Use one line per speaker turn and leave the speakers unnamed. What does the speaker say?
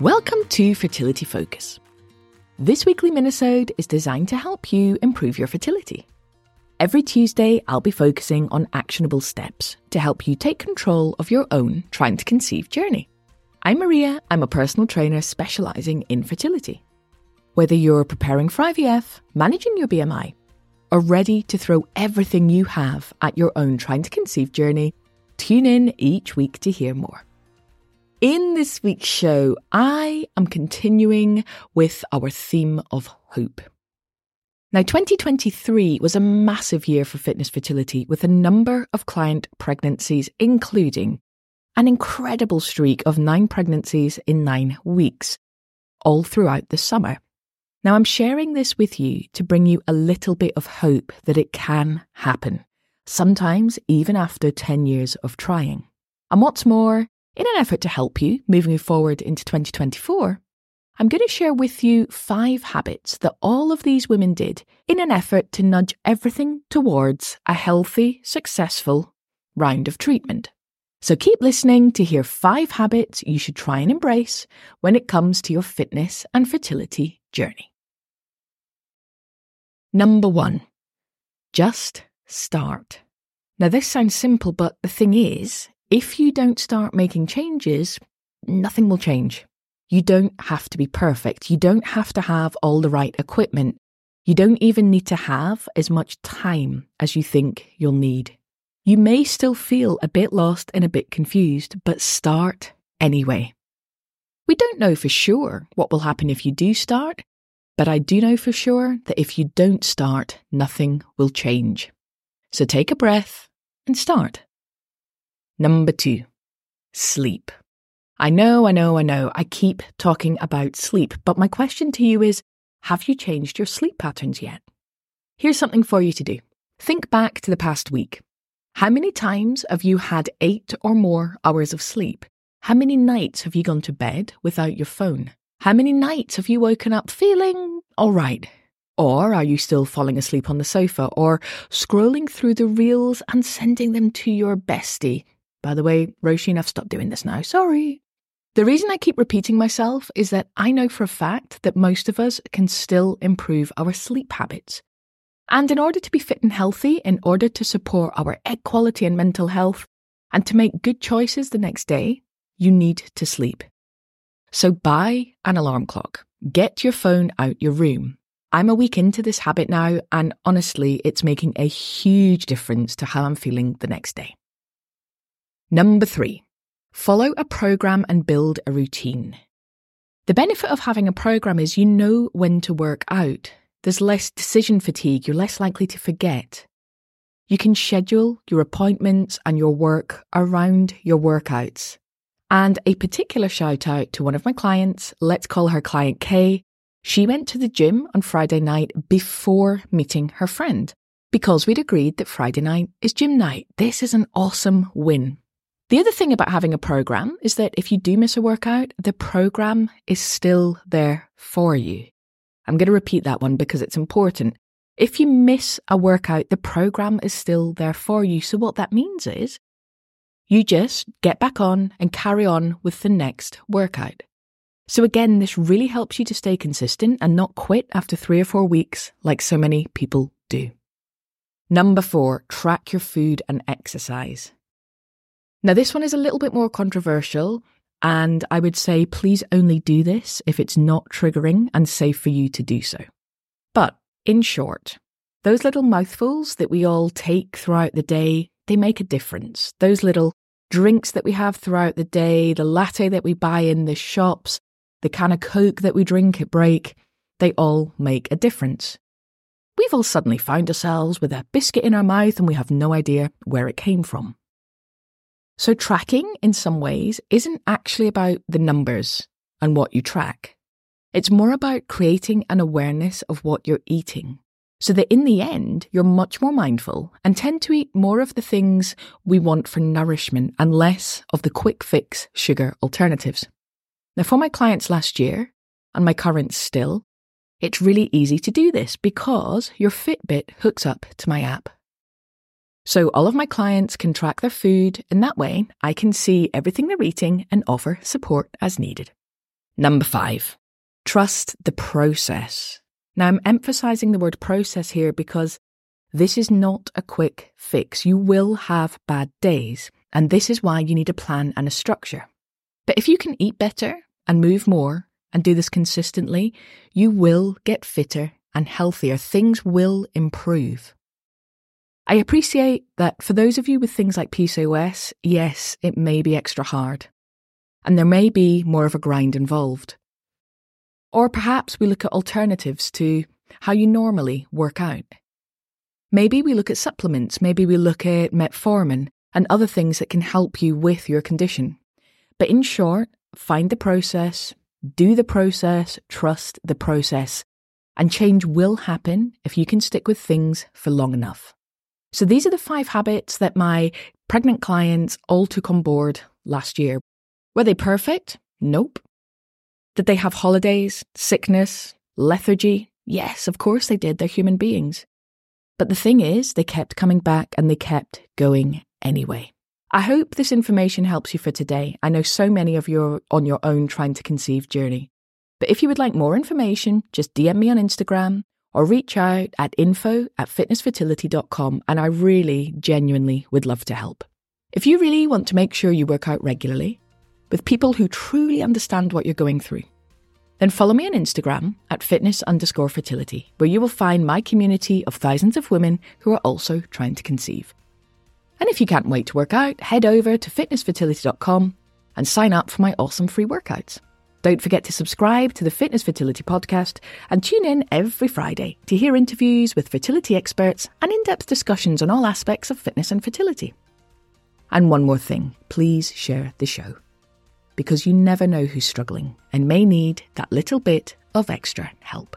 Welcome to Fertility Focus. This weekly minisode is designed to help you improve your fertility. Every Tuesday, I'll be focusing on actionable steps to help you take control of your own trying to conceive journey. I'm Maria, I'm a personal trainer specializing in fertility. Whether you're preparing for IVF, managing your BMI, or ready to throw everything you have at your own trying to conceive journey, tune in each week to hear more. In this week's show, I am continuing with our theme of hope. Now, 2023 was a massive year for fitness fertility with a number of client pregnancies, including an incredible streak of nine pregnancies in nine weeks, all throughout the summer. Now, I'm sharing this with you to bring you a little bit of hope that it can happen, sometimes even after 10 years of trying. And what's more, in an effort to help you moving forward into 2024, I'm going to share with you five habits that all of these women did in an effort to nudge everything towards a healthy, successful round of treatment. So keep listening to hear five habits you should try and embrace when it comes to your fitness and fertility journey. Number one, just start. Now, this sounds simple, but the thing is, if you don't start making changes, nothing will change. You don't have to be perfect. You don't have to have all the right equipment. You don't even need to have as much time as you think you'll need. You may still feel a bit lost and a bit confused, but start anyway. We don't know for sure what will happen if you do start, but I do know for sure that if you don't start, nothing will change. So take a breath and start. Number two, sleep. I know, I know, I know, I keep talking about sleep, but my question to you is have you changed your sleep patterns yet? Here's something for you to do. Think back to the past week. How many times have you had eight or more hours of sleep? How many nights have you gone to bed without your phone? How many nights have you woken up feeling all right? Or are you still falling asleep on the sofa or scrolling through the reels and sending them to your bestie by the way, Roisin, I've stopped doing this now. Sorry. The reason I keep repeating myself is that I know for a fact that most of us can still improve our sleep habits. And in order to be fit and healthy, in order to support our egg quality and mental health, and to make good choices the next day, you need to sleep. So buy an alarm clock. Get your phone out your room. I'm a week into this habit now, and honestly, it's making a huge difference to how I'm feeling the next day. Number three, follow a program and build a routine. The benefit of having a program is you know when to work out. There's less decision fatigue, you're less likely to forget. You can schedule your appointments and your work around your workouts. And a particular shout out to one of my clients, let's call her client Kay. She went to the gym on Friday night before meeting her friend because we'd agreed that Friday night is gym night. This is an awesome win. The other thing about having a program is that if you do miss a workout, the program is still there for you. I'm going to repeat that one because it's important. If you miss a workout, the program is still there for you. So what that means is you just get back on and carry on with the next workout. So again, this really helps you to stay consistent and not quit after three or four weeks like so many people do. Number four, track your food and exercise. Now, this one is a little bit more controversial, and I would say please only do this if it's not triggering and safe for you to do so. But in short, those little mouthfuls that we all take throughout the day, they make a difference. Those little drinks that we have throughout the day, the latte that we buy in the shops, the can of Coke that we drink at break, they all make a difference. We've all suddenly found ourselves with a biscuit in our mouth and we have no idea where it came from. So, tracking in some ways isn't actually about the numbers and what you track. It's more about creating an awareness of what you're eating so that in the end, you're much more mindful and tend to eat more of the things we want for nourishment and less of the quick fix sugar alternatives. Now, for my clients last year and my current still, it's really easy to do this because your Fitbit hooks up to my app. So all of my clients can track their food, and that way I can see everything they're eating and offer support as needed. Number five, trust the process. Now, I'm emphasizing the word process here because this is not a quick fix. You will have bad days, and this is why you need a plan and a structure. But if you can eat better and move more and do this consistently, you will get fitter and healthier. Things will improve. I appreciate that for those of you with things like PCOS, yes, it may be extra hard. And there may be more of a grind involved. Or perhaps we look at alternatives to how you normally work out. Maybe we look at supplements, maybe we look at metformin and other things that can help you with your condition. But in short, find the process, do the process, trust the process, and change will happen if you can stick with things for long enough. So these are the five habits that my pregnant clients all took on board last year. Were they perfect? Nope. Did they have holidays, sickness, lethargy? Yes, of course they did. They're human beings. But the thing is, they kept coming back and they kept going anyway. I hope this information helps you for today. I know so many of you are on your own trying to conceive journey. But if you would like more information, just DM me on Instagram or reach out at info at fitnessfertility.com and I really, genuinely would love to help. If you really want to make sure you work out regularly with people who truly understand what you're going through, then follow me on Instagram at fitness underscore fertility, where you will find my community of thousands of women who are also trying to conceive. And if you can't wait to work out, head over to fitnessfertility.com and sign up for my awesome free workouts. Don't forget to subscribe to the Fitness Fertility podcast and tune in every Friday to hear interviews with fertility experts and in depth discussions on all aspects of fitness and fertility. And one more thing please share the show because you never know who's struggling and may need that little bit of extra help.